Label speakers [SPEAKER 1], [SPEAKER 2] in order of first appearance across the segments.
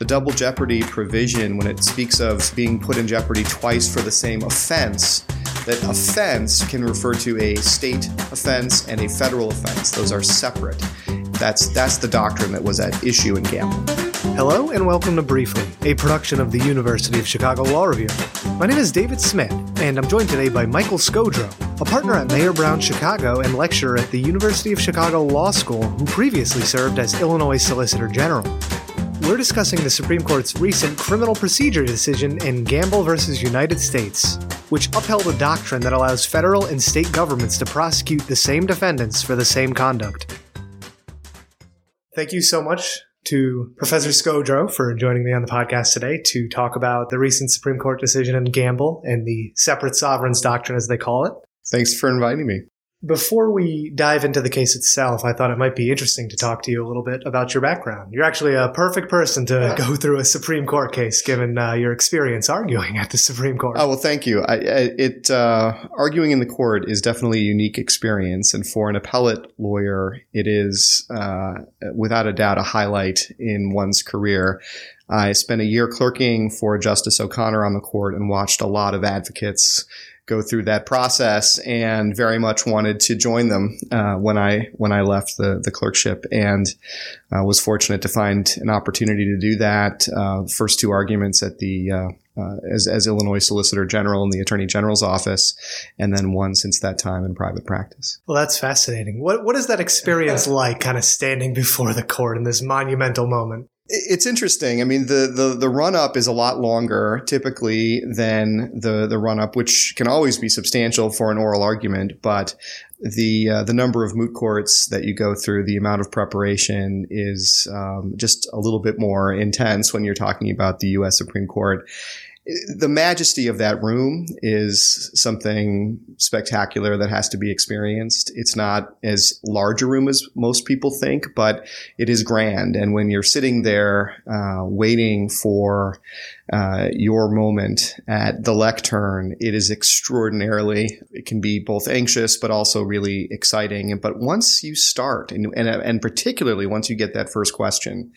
[SPEAKER 1] the double jeopardy provision, when it speaks of being put in jeopardy twice for the same offense, that offense can refer to a state offense and a federal offense. Those are separate. That's that's the doctrine that was at issue in Gamble.
[SPEAKER 2] Hello and welcome to Briefly, a production of the University of Chicago Law Review. My name is David Smith, and I'm joined today by Michael Scodro, a partner at Mayer Brown Chicago and lecturer at the University of Chicago Law School, who previously served as Illinois Solicitor General. We're discussing the Supreme Court's recent criminal procedure decision in Gamble versus United States, which upheld a doctrine that allows federal and state governments to prosecute the same defendants for the same conduct. Thank you so much to Professor Scodro for joining me on the podcast today to talk about the recent Supreme Court decision in Gamble and the separate sovereigns doctrine, as they call it.
[SPEAKER 1] Thanks for inviting me.
[SPEAKER 2] Before we dive into the case itself, I thought it might be interesting to talk to you a little bit about your background. You're actually a perfect person to go through a Supreme Court case, given uh, your experience arguing at the Supreme Court.
[SPEAKER 1] Oh well, thank you. I, I, it uh, arguing in the court is definitely a unique experience, and for an appellate lawyer, it is uh, without a doubt a highlight in one's career. I spent a year clerking for Justice O'Connor on the court and watched a lot of advocates go through that process and very much wanted to join them uh, when I when I left the the clerkship and uh, was fortunate to find an opportunity to do that. Uh, first two arguments at the uh, uh, as, as Illinois Solicitor General in the Attorney General's office, and then one since that time in private practice.
[SPEAKER 2] Well, that's fascinating. What what is that experience like, kind of standing before the court in this monumental moment?
[SPEAKER 1] It's interesting. I mean, the, the, the run up is a lot longer typically than the, the run up, which can always be substantial for an oral argument. But the, uh, the number of moot courts that you go through, the amount of preparation is um, just a little bit more intense when you're talking about the U.S. Supreme Court the majesty of that room is something spectacular that has to be experienced. It's not as large a room as most people think, but it is grand. And when you're sitting there uh, waiting for uh, your moment at the lectern, it is extraordinarily, it can be both anxious, but also really exciting. But once you start, and, and, and particularly once you get that first question,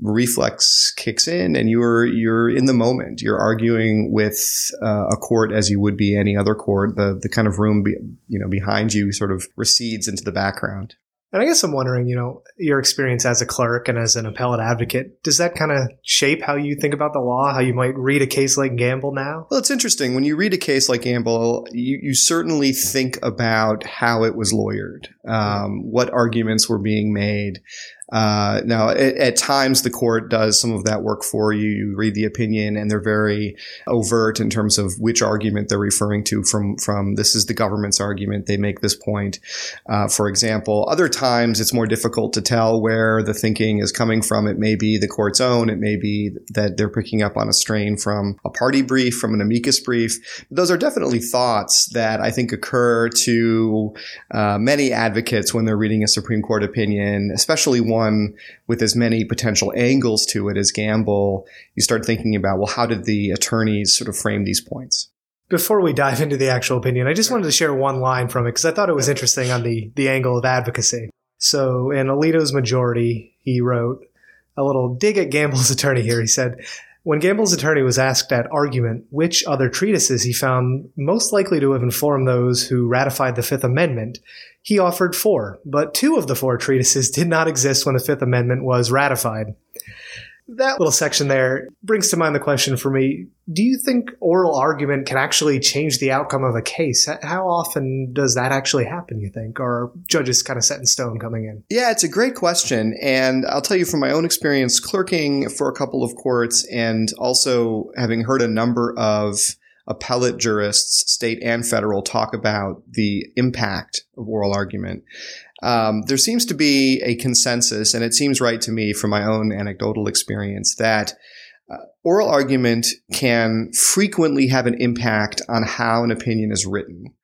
[SPEAKER 1] reflex kicks in and you're, you're in the moment. You're arguing with uh, a court as you would be any other court. The, the kind of room, be, you know, behind you sort of recedes into the background.
[SPEAKER 2] And I guess I'm wondering, you know, your experience as a clerk and as an appellate advocate, does that kind of shape how you think about the law, how you might read a case like Gamble now?
[SPEAKER 1] Well, it's interesting. When you read a case like Gamble, you, you certainly think about how it was lawyered, um, what arguments were being made. Uh, now, at, at, times, the court does some of that work for you. You read the opinion, and they're very overt in terms of which argument they're referring to. From from this is the government's argument. They make this point, uh, for example. Other times, it's more difficult to tell where the thinking is coming from. It may be the court's own. It may be that they're picking up on a strain from a party brief, from an amicus brief. Those are definitely thoughts that I think occur to uh, many advocates when they're reading a Supreme Court opinion, especially one one with as many potential angles to it as Gamble, you start thinking about, well, how did the attorneys sort of frame these points?
[SPEAKER 2] Before we dive into the actual opinion, I just wanted to share one line from it because I thought it was interesting on the, the angle of advocacy. So in Alito's majority, he wrote a little dig at Gamble's attorney here. He said, when Gamble's attorney was asked at argument which other treatises he found most likely to have informed those who ratified the Fifth Amendment, he offered four, but two of the four treatises did not exist when the Fifth Amendment was ratified. That little section there brings to mind the question for me Do you think oral argument can actually change the outcome of a case? How often does that actually happen, you think? Or judges kind of set in stone coming in?
[SPEAKER 1] Yeah, it's a great question. And I'll tell you from my own experience clerking for a couple of courts and also having heard a number of appellate jurists, state and federal, talk about the impact of oral argument. Um, there seems to be a consensus, and it seems right to me from my own anecdotal experience, that uh, oral argument can frequently have an impact on how an opinion is written.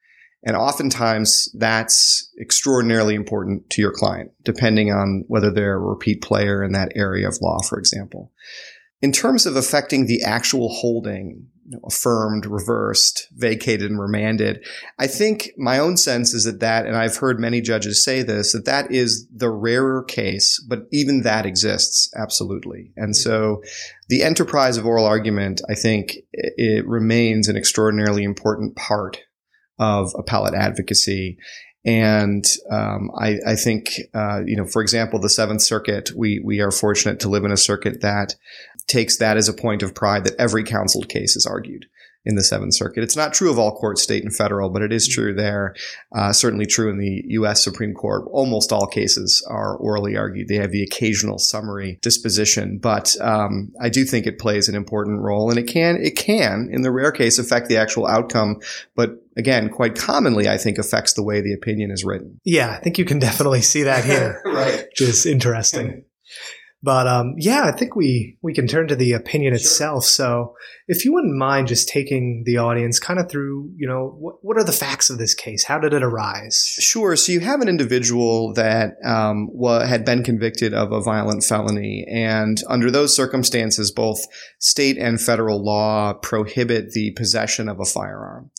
[SPEAKER 1] And oftentimes that's extraordinarily important to your client, depending on whether they're a repeat player in that area of law, for example. In terms of affecting the actual holding, you know, affirmed, reversed, vacated, and remanded, I think my own sense is that that, and I've heard many judges say this, that that is the rarer case, but even that exists absolutely. And so the enterprise of oral argument, I think it remains an extraordinarily important part of appellate advocacy. And um, I, I, think, uh, you know, for example, the Seventh Circuit, we we are fortunate to live in a circuit that takes that as a point of pride that every counseled case is argued in the Seventh Circuit. It's not true of all courts, state and federal, but it is true there. Uh, certainly true in the U.S. Supreme Court. Almost all cases are orally argued. They have the occasional summary disposition, but um, I do think it plays an important role, and it can it can in the rare case affect the actual outcome, but. Again, quite commonly, I think affects the way the opinion is written.
[SPEAKER 2] Yeah, I think you can definitely see that here,
[SPEAKER 1] right?
[SPEAKER 2] Which is interesting. But um, yeah, I think we we can turn to the opinion sure. itself. So, if you wouldn't mind just taking the audience kind of through, you know, what what are the facts of this case? How did it arise?
[SPEAKER 1] Sure. So you have an individual that um, had been convicted of a violent felony, and under those circumstances, both state and federal law prohibit the possession of a firearm.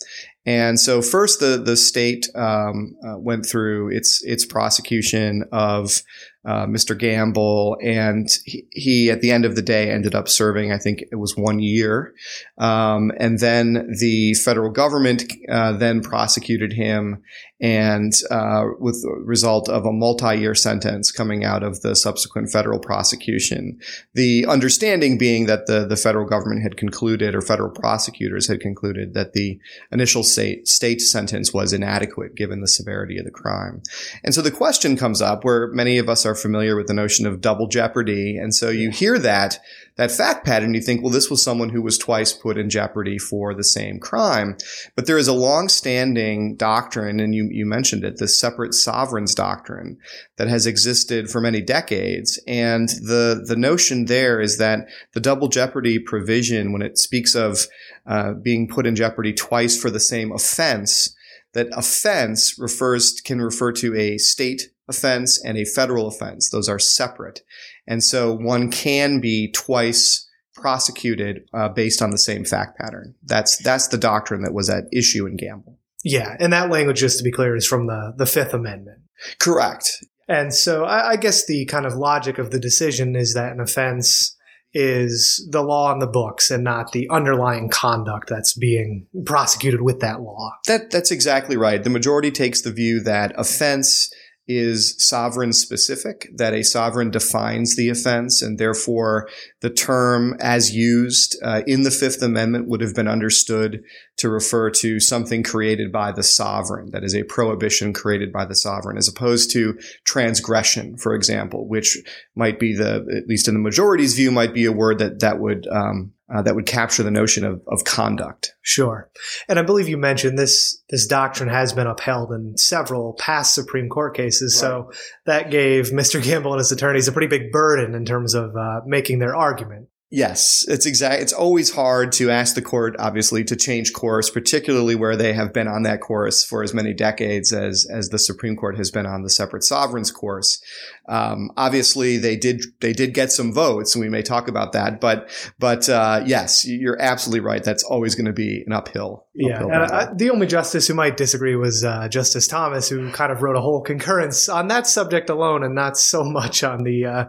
[SPEAKER 1] And so first the, the state um, uh, went through its, its prosecution of uh, Mr. Gamble, and he, he, at the end of the day, ended up serving, I think it was one year. Um, and then the federal government uh, then prosecuted him and uh, with the result of a multi-year sentence coming out of the subsequent federal prosecution. The understanding being that the, the federal government had concluded, or federal prosecutors had concluded, that the initial state, state sentence was inadequate given the severity of the crime. And so the question comes up where many of us are familiar with the notion of double jeopardy. And so you hear that that fact pattern, you think, well, this was someone who was twice put in jeopardy for the same crime. But there is a long-standing doctrine, and you, you mentioned it, the separate sovereigns doctrine that has existed for many decades. And the, the notion there is that the double jeopardy provision, when it speaks of uh, being put in jeopardy twice for the same offense, that offense refers can refer to a state offense and a federal offense. Those are separate. And so one can be twice prosecuted uh, based on the same fact pattern. That's that's the doctrine that was at issue in Gamble.
[SPEAKER 2] Yeah, and that language, just to be clear, is from the the Fifth Amendment.
[SPEAKER 1] Correct.
[SPEAKER 2] And so I, I guess the kind of logic of the decision is that an offense is the law on the books and not the underlying conduct that's being prosecuted with that law.
[SPEAKER 1] That that's exactly right. The majority takes the view that offense is sovereign specific, that a sovereign defines the offense, and therefore the term as used uh, in the Fifth Amendment would have been understood to refer to something created by the sovereign, that is a prohibition created by the sovereign, as opposed to transgression, for example, which might be the, at least in the majority's view, might be a word that, that would um, uh, that would capture the notion of, of conduct.
[SPEAKER 2] Sure. And I believe you mentioned this, this doctrine has been upheld in several past Supreme Court cases. Right. So that gave Mr. Gamble and his attorneys a pretty big burden in terms of uh, making their argument.
[SPEAKER 1] Yes, it's exact. It's always hard to ask the court, obviously, to change course, particularly where they have been on that course for as many decades as as the Supreme Court has been on the separate sovereigns course. Um, obviously, they did they did get some votes, and we may talk about that. But but uh, yes, you're absolutely right. That's always going to be an uphill.
[SPEAKER 2] Yeah,
[SPEAKER 1] uphill
[SPEAKER 2] and I, the only justice who might disagree was uh, Justice Thomas, who kind of wrote a whole concurrence on that subject alone, and not so much on the uh,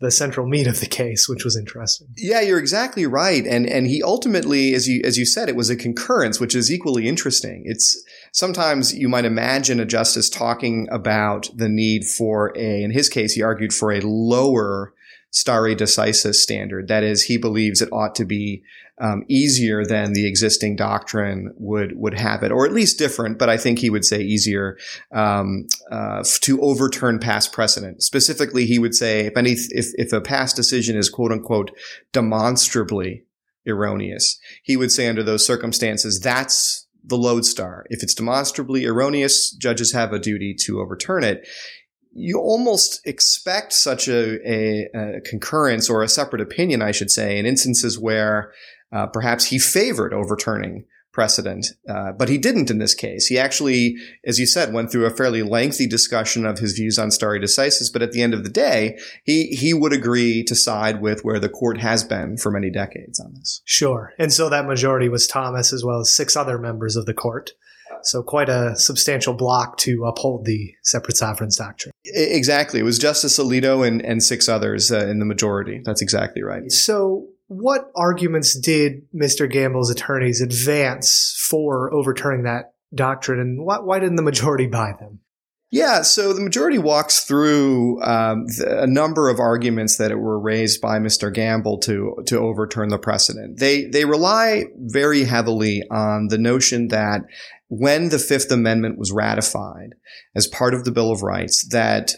[SPEAKER 2] the central meat of the case, which was interesting.
[SPEAKER 1] Yeah, you're exactly right. And and he ultimately, as you as you said, it was a concurrence, which is equally interesting. It's sometimes you might imagine a justice talking about the need for a, in his case, he argued for a lower stare decisis standard. That is, he believes it ought to be um, easier than the existing doctrine would would have it, or at least different. But I think he would say easier um, uh, to overturn past precedent. Specifically, he would say if any if if a past decision is quote unquote demonstrably erroneous, he would say under those circumstances that's the lodestar. If it's demonstrably erroneous, judges have a duty to overturn it you almost expect such a, a, a, concurrence or a separate opinion, I should say, in instances where uh, perhaps he favored overturning precedent. Uh, but he didn't in this case. He actually, as you said, went through a fairly lengthy discussion of his views on stare decisis. But at the end of the day, he he would agree to side with where the court has been for many decades on this.
[SPEAKER 2] Sure. And so that majority was Thomas as well as six other members of the court. So quite a substantial block to uphold the separate sovereigns doctrine.
[SPEAKER 1] Exactly. It was Justice Alito and, and six others uh, in the majority. That's exactly right.
[SPEAKER 2] So what arguments did Mr. Gamble's attorneys advance for overturning that doctrine, and why, why didn't the majority buy them?
[SPEAKER 1] Yeah, so the majority walks through um, the, a number of arguments that were raised by Mr. Gamble to to overturn the precedent. They they rely very heavily on the notion that when the Fifth Amendment was ratified as part of the Bill of Rights, that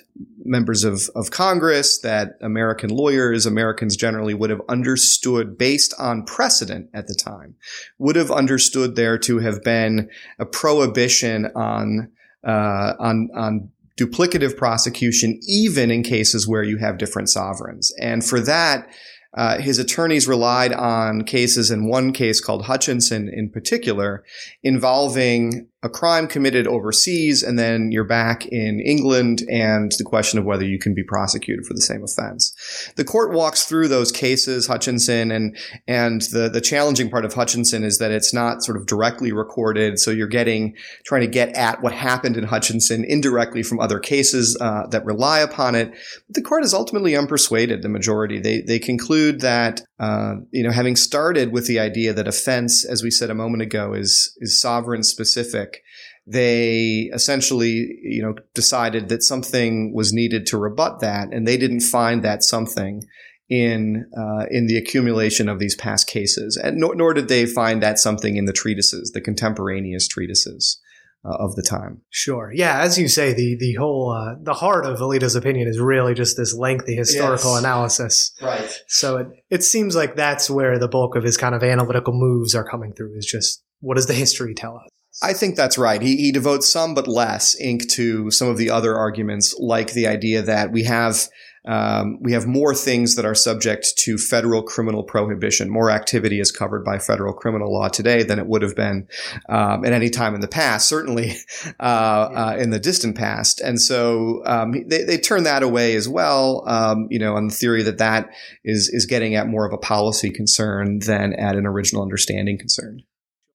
[SPEAKER 1] members of, of Congress, that American lawyers, Americans generally would have understood based on precedent at the time, would have understood there to have been a prohibition on, uh, on, on duplicative prosecution, even in cases where you have different sovereigns. And for that, uh, his attorneys relied on cases in one case called Hutchinson in particular involving a crime committed overseas and then you're back in England and the question of whether you can be prosecuted for the same offense. The court walks through those cases, Hutchinson, and, and the, the challenging part of Hutchinson is that it's not sort of directly recorded. So you're getting, trying to get at what happened in Hutchinson indirectly from other cases, uh, that rely upon it. But the court is ultimately unpersuaded, the majority. They, they conclude that, uh, you know, having started with the idea that offense, as we said a moment ago, is, is sovereign specific, they essentially, you know, decided that something was needed to rebut that, and they didn't find that something in uh, in the accumulation of these past cases, and nor, nor, did they find that something in the treatises, the contemporaneous treatises. Uh, of the time.
[SPEAKER 2] Sure. Yeah, as you say, the the whole uh, the heart of Alito's opinion is really just this lengthy historical yes. analysis.
[SPEAKER 1] Right.
[SPEAKER 2] So it it seems like that's where the bulk of his kind of analytical moves are coming through. Is just what does the history tell us?
[SPEAKER 1] I think that's right. He, he devotes some but less ink to some of the other arguments, like the idea that we have um, we have more things that are subject to federal criminal prohibition. More activity is covered by federal criminal law today than it would have been um, at any time in the past, certainly uh, uh, in the distant past. And so um, they, they turn that away as well, um, you know, on the theory that that is is getting at more of a policy concern than at an original understanding concern.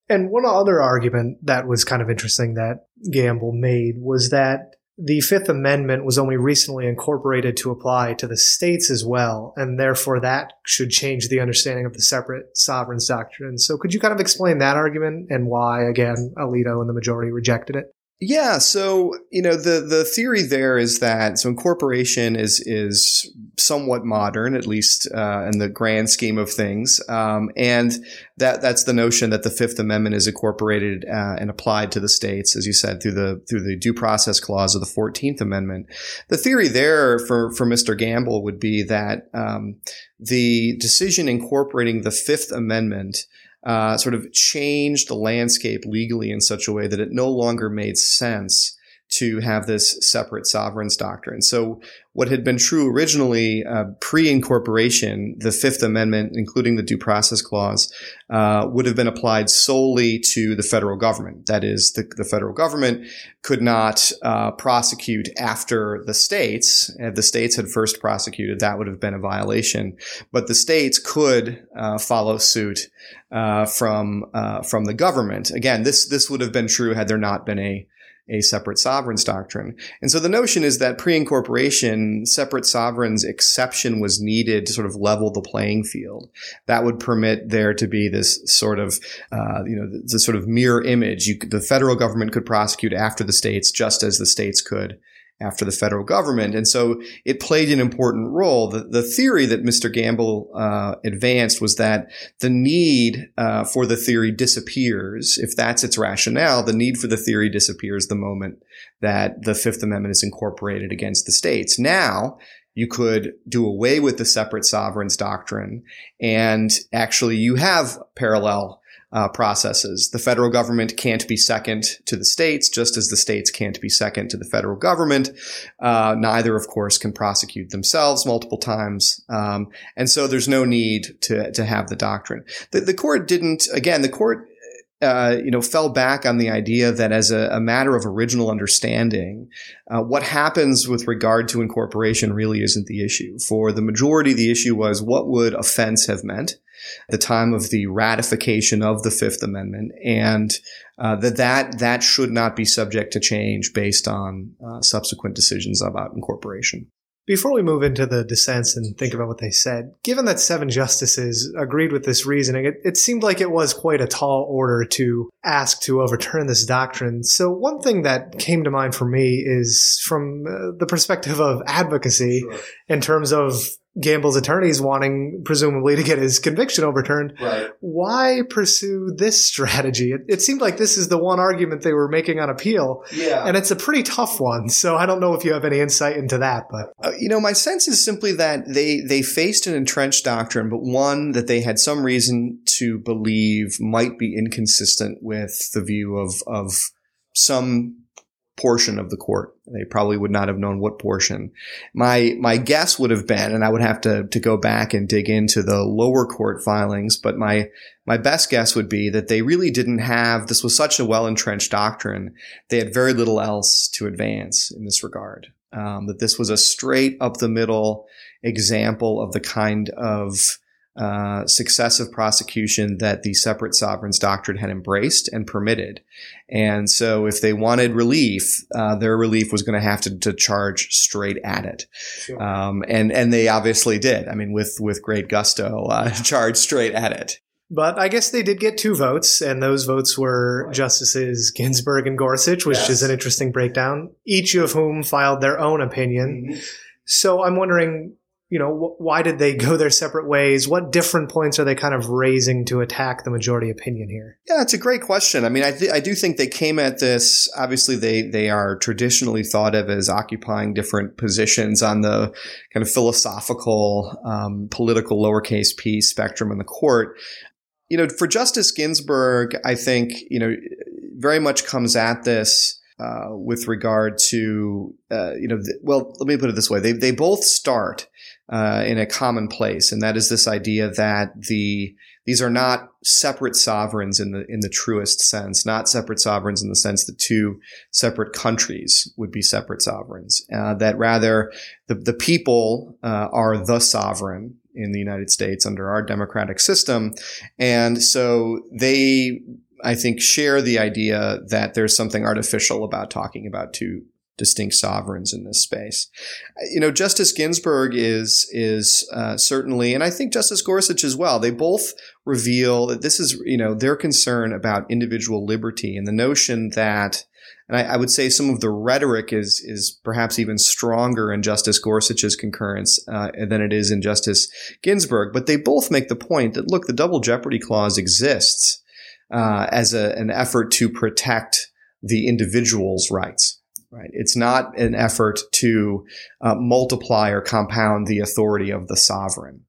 [SPEAKER 2] And one other argument that was kind of interesting that Gamble made was that the Fifth Amendment was only recently incorporated to apply to the states as well, and therefore that should change the understanding of the separate sovereigns doctrine. So, could you kind of explain that argument and why, again, Alito and the majority rejected it?
[SPEAKER 1] Yeah, so you know the the theory there is that so incorporation is is somewhat modern, at least uh, in the grand scheme of things, um, and that that's the notion that the Fifth Amendment is incorporated uh, and applied to the states, as you said, through the through the Due Process Clause of the Fourteenth Amendment. The theory there for for Mr. Gamble would be that um, the decision incorporating the Fifth Amendment uh, sort of changed the landscape legally in such a way that it no longer made sense to have this separate sovereigns doctrine. So what had been true originally uh, pre-incorporation, the Fifth Amendment, including the Due Process Clause, uh, would have been applied solely to the federal government. That is, the, the federal government could not uh, prosecute after the states. If the states had first prosecuted, that would have been a violation. But the states could uh, follow suit uh, from uh, from the government. Again, this this would have been true had there not been a a separate sovereigns doctrine. And so the notion is that pre-incorporation, separate sovereigns exception was needed to sort of level the playing field. That would permit there to be this sort of, uh, you know, the, sort of mirror image. You, the federal government could prosecute after the states just as the states could after the federal government. And so it played an important role. The, the theory that Mr. Gamble uh, advanced was that the need uh, for the theory disappears. If that's its rationale, the need for the theory disappears the moment that the Fifth Amendment is incorporated against the states. Now, you could do away with the separate sovereigns doctrine and actually you have parallel uh, processes. The federal government can't be second to the states, just as the states can't be second to the federal government. Uh, neither, of course, can prosecute themselves multiple times, um, and so there's no need to to have the doctrine. The, the court didn't. Again, the court uh, you know, fell back on the idea that as a, a matter of original understanding, uh, what happens with regard to incorporation really isn't the issue. For the majority, the issue was what would offense have meant at the time of the ratification of the Fifth Amendment, and uh, that that that should not be subject to change based on uh, subsequent decisions about incorporation.
[SPEAKER 2] Before we move into the dissents and think about what they said, given that seven justices agreed with this reasoning, it, it, seemed like it was quite a tall order to ask to overturn this doctrine. So, one thing that came to mind for me is from uh, the perspective of advocacy sure. in terms of Gamble's attorneys wanting, presumably, to get his conviction overturned.
[SPEAKER 1] Right.
[SPEAKER 2] Why pursue this strategy? It, it, seemed like this is the one argument they were making on appeal.
[SPEAKER 1] Yeah.
[SPEAKER 2] And it's a pretty tough one. So I don't know if you have any insight into that, but.
[SPEAKER 1] Uh, you know, my sense is simply that they, they faced an entrenched doctrine, but one that they had some reason to believe might be inconsistent with the view of, of some portion of the court. They probably would not have known what portion. My my guess would have been, and I would have to to go back and dig into the lower court filings, but my my best guess would be that they really didn't have this was such a well entrenched doctrine. They had very little else to advance in this regard. Um, that this was a straight up the middle example of the kind of uh, successive prosecution that the separate sovereigns doctrine had embraced and permitted. And so if they wanted relief, uh, their relief was going to have to, to charge straight at it. Sure. Um, and, and they obviously did. I mean, with, with great gusto, uh, charged straight at it.
[SPEAKER 2] But I guess they did get two votes, and those votes were right. Justices Ginsburg and Gorsuch, which yes. is an interesting breakdown, each of whom filed their own opinion. Mm-hmm. So I'm wondering, you know, wh- why did they go their separate ways? What different points are they kind of raising to attack the majority opinion here?
[SPEAKER 1] Yeah, it's a great question. I mean, I, th- I do think they came at this. Obviously, they they are traditionally thought of as occupying different positions on the kind of philosophical, um, political lowercase p spectrum in the court. You know, for Justice Ginsburg, I think you know very much comes at this. Uh, with regard to, uh, you know, well, let me put it this way: they they both start uh, in a common place, and that is this idea that the these are not separate sovereigns in the in the truest sense, not separate sovereigns in the sense that two separate countries would be separate sovereigns. Uh, that rather the the people uh, are the sovereign in the United States under our democratic system, and so they I think share the idea that there's something artificial about talking about two distinct sovereigns in this space. You know, Justice Ginsburg is is uh, certainly, and I think Justice Gorsuch as well. They both reveal that this is, you know, their concern about individual liberty and the notion that. And I, I would say some of the rhetoric is is perhaps even stronger in Justice Gorsuch's concurrence uh, than it is in Justice Ginsburg. But they both make the point that look, the double jeopardy clause exists uh, as a, an effort to protect the individual's rights. Right. It's not an effort to uh, multiply or compound the authority of the sovereign.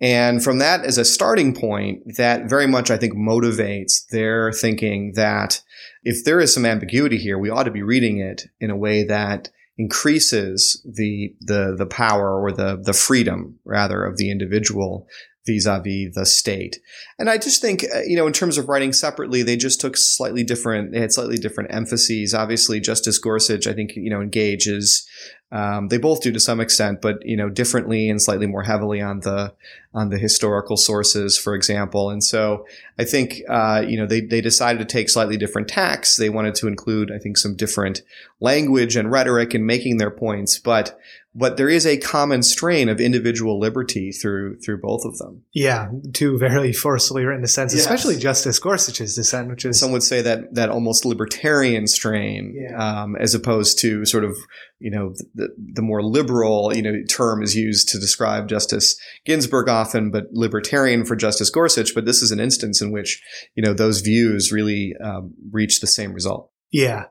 [SPEAKER 1] And from that as a starting point, that very much, I think, motivates their thinking that if there is some ambiguity here, we ought to be reading it in a way that increases the the the power or the the freedom rather of the individual vis-a-vis the state. And I just think, uh, you know, in terms of writing separately, they just took slightly different, they had slightly different emphases. Obviously, Justice Gorsuch, I think, you know, engages um, they both do to some extent, but you know, differently and slightly more heavily on the on the historical sources, for example. And so, I think uh, you know they they decided to take slightly different tacks. They wanted to include, I think, some different language and rhetoric in making their points, but but there is a common strain of individual liberty through through both of them.
[SPEAKER 2] Yeah, two very forcefully written dissents, yes. especially Justice Gorsuch's dissent, which is
[SPEAKER 1] some would say that that almost libertarian strain, yeah. um, as opposed to sort of you know the, the more liberal you know term is used to describe Justice Ginsburg often, but libertarian for Justice Gorsuch. But this is an instance in which you know those views really um, reach the same result.
[SPEAKER 2] Yeah.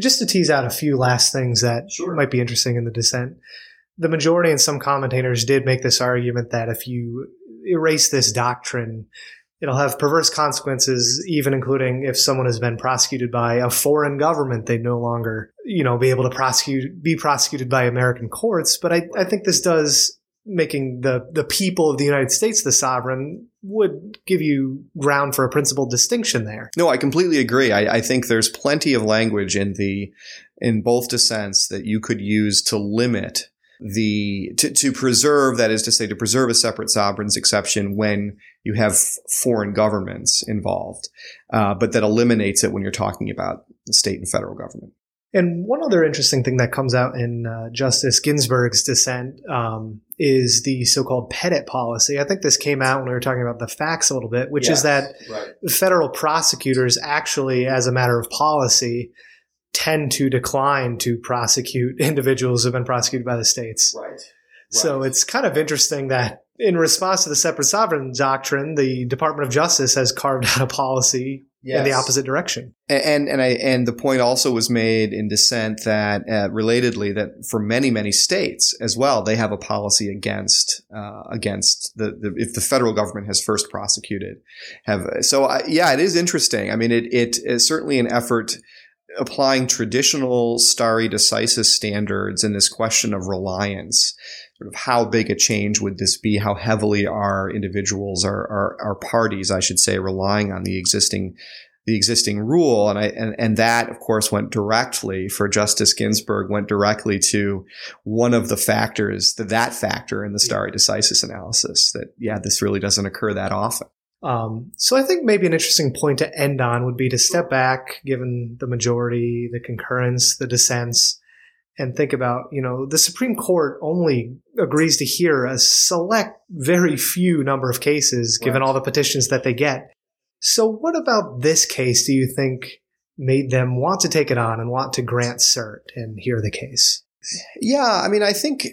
[SPEAKER 2] Just to tease out a few last things that sure. might be interesting in the dissent the majority and some commentators did make this argument that if you erase this doctrine, it'll have perverse consequences, even including if someone has been prosecuted by a foreign government, they'd no longer, you know, be able to prosecute, be prosecuted by American courts. But I, I think this does making the, the people of the United States the sovereign would give you ground for a principled distinction there.
[SPEAKER 1] No, I completely agree. I, I think there's plenty of language in the in both dissents that you could use to limit the to, to preserve that is to say to preserve a separate sovereigns exception when you have foreign governments involved, uh, but that eliminates it when you're talking about the state and federal government.
[SPEAKER 2] And one other interesting thing that comes out in uh, Justice Ginsburg's dissent um, is the so-called Petite policy. I think this came out when we were talking about the facts a little bit, which yes, is that right. federal prosecutors actually, as a matter of policy, tend to decline to prosecute individuals who've been prosecuted by the states.
[SPEAKER 1] Right. right.
[SPEAKER 2] So it's kind of interesting that in response to the separate sovereign doctrine, the Department of Justice has carved out a policy yes. in the opposite direction.
[SPEAKER 1] And, and and I and the point also was made in dissent that uh, relatedly that for many many states as well they have a policy against uh, against the, the, if the federal government has first prosecuted have so uh, yeah it is interesting. I mean it it is certainly an effort applying traditional stare decisis standards in this question of reliance sort of how big a change would this be? How heavily are individuals, are, are, are parties, I should say, relying on the existing the existing rule. And I and, and that of course went directly for Justice Ginsburg, went directly to one of the factors, the that factor in the stare decisis analysis, that yeah, this really doesn't occur that often.
[SPEAKER 2] Um, so I think maybe an interesting point to end on would be to step back, given the majority, the concurrence, the dissents, and think about, you know, the Supreme Court only agrees to hear a select, very few number of cases, given right. all the petitions that they get. So what about this case do you think made them want to take it on and want to grant cert and hear the case?
[SPEAKER 1] Yeah, I mean, I think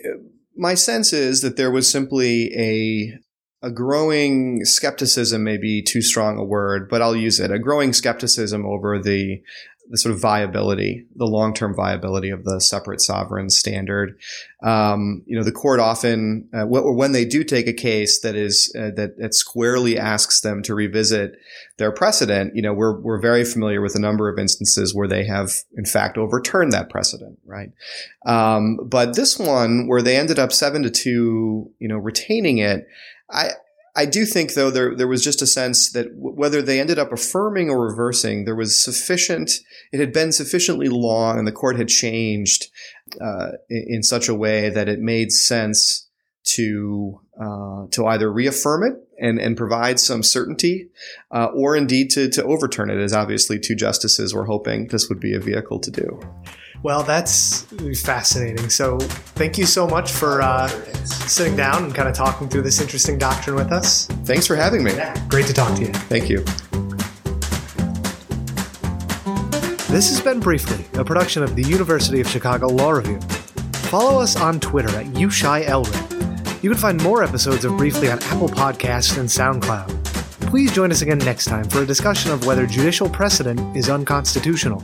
[SPEAKER 1] my sense is that there was simply a a growing skepticism may be too strong a word, but I'll use it. A growing skepticism over the the sort of viability, the long term viability of the separate sovereign standard. Um, you know, the court often, uh, when they do take a case that is uh, that, that squarely asks them to revisit their precedent, you know, we're we're very familiar with a number of instances where they have in fact overturned that precedent, right? Um, but this one, where they ended up seven to two, you know, retaining it, I I do think, though, there there was just a sense that w- whether they ended up affirming or reversing, there was sufficient. It had been sufficiently long, and the court had changed uh, in, in, such a way that it made sense to uh, to either reaffirm it and and provide some certainty, uh, or indeed to to overturn it, as obviously two justices were hoping this would be a vehicle to do.
[SPEAKER 2] Well, that's fascinating. So, thank you so much for uh, sitting down and kind of talking through this interesting doctrine with us.
[SPEAKER 1] Thanks for having me.
[SPEAKER 2] Great to talk to you.
[SPEAKER 1] Thank you.
[SPEAKER 2] This has been Briefly, a production of the University of Chicago Law Review. Follow us on Twitter at UChiLRev. You can find more episodes of Briefly on Apple Podcasts and SoundCloud. Please join us again next time for a discussion of whether judicial precedent is unconstitutional.